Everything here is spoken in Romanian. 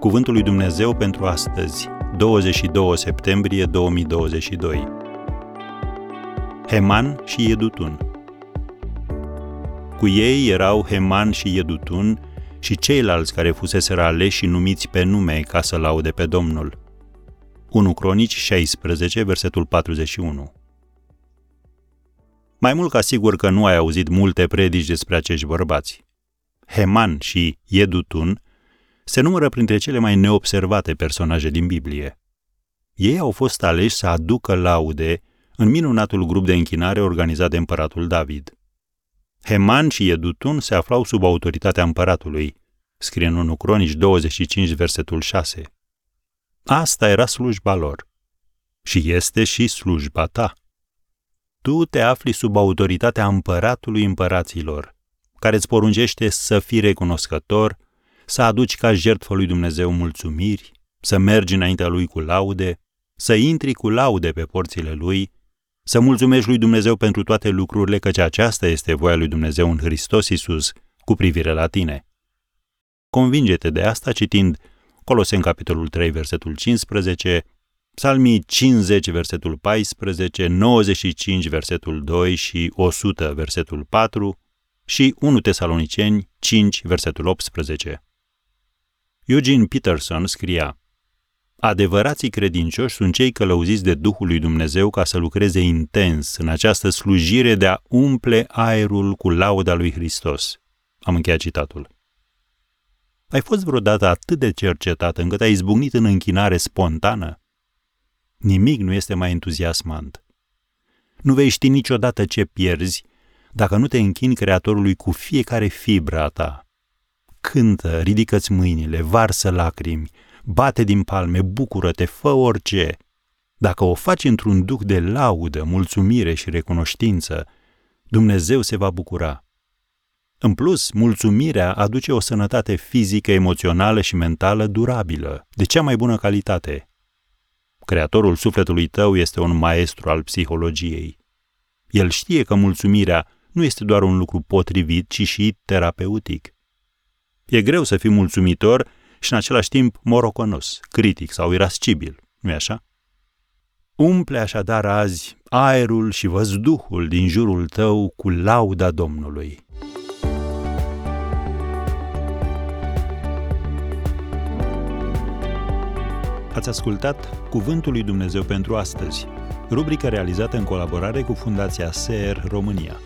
Cuvântul lui Dumnezeu pentru astăzi, 22 septembrie 2022. Heman și Edutun. Cu ei erau Heman și Edutun și ceilalți care fuseseră aleși și numiți pe nume ca să laude pe Domnul. 1 Cronici 16, versetul 41. Mai mult ca sigur că nu ai auzit multe predici despre acești bărbați. Heman și Edutun se numără printre cele mai neobservate personaje din Biblie. Ei au fost aleși să aducă laude în minunatul grup de închinare organizat de împăratul David. Heman și Edutun se aflau sub autoritatea împăratului, scrie în 1 Cronici 25, versetul 6. Asta era slujba lor. Și este și slujba ta. Tu te afli sub autoritatea împăratului împăraților, care îți poruncește să fii recunoscător, să aduci ca jertfă lui Dumnezeu mulțumiri, să mergi înaintea lui cu laude, să intri cu laude pe porțile lui, să mulțumești lui Dumnezeu pentru toate lucrurile, căci aceasta este voia lui Dumnezeu în Hristos Isus cu privire la tine. Convinge-te de asta citind Coloseni capitolul 3, versetul 15, Psalmii 50, versetul 14, 95, versetul 2 și 100, versetul 4 și 1 Tesaloniceni 5, versetul 18. Eugene Peterson scria Adevărații credincioși sunt cei călăuziți de Duhul lui Dumnezeu ca să lucreze intens în această slujire de a umple aerul cu lauda lui Hristos. Am încheiat citatul. Ai fost vreodată atât de cercetat încât ai izbucnit în închinare spontană? Nimic nu este mai entuziasmant. Nu vei ști niciodată ce pierzi dacă nu te închini Creatorului cu fiecare fibră a ta. Cântă, ridică-ți mâinile, varsă lacrimi, bate din palme, bucură-te, fă orice. Dacă o faci într-un duc de laudă, mulțumire și recunoștință, Dumnezeu se va bucura. În plus, mulțumirea aduce o sănătate fizică, emoțională și mentală durabilă, de cea mai bună calitate. Creatorul sufletului tău este un maestru al psihologiei. El știe că mulțumirea nu este doar un lucru potrivit, ci și terapeutic. E greu să fii mulțumitor și în același timp moroconos, critic sau irascibil, nu-i așa? Umple așadar azi aerul și văzduhul din jurul tău cu lauda Domnului. Ați ascultat Cuvântul lui Dumnezeu pentru astăzi, rubrica realizată în colaborare cu Fundația SER România.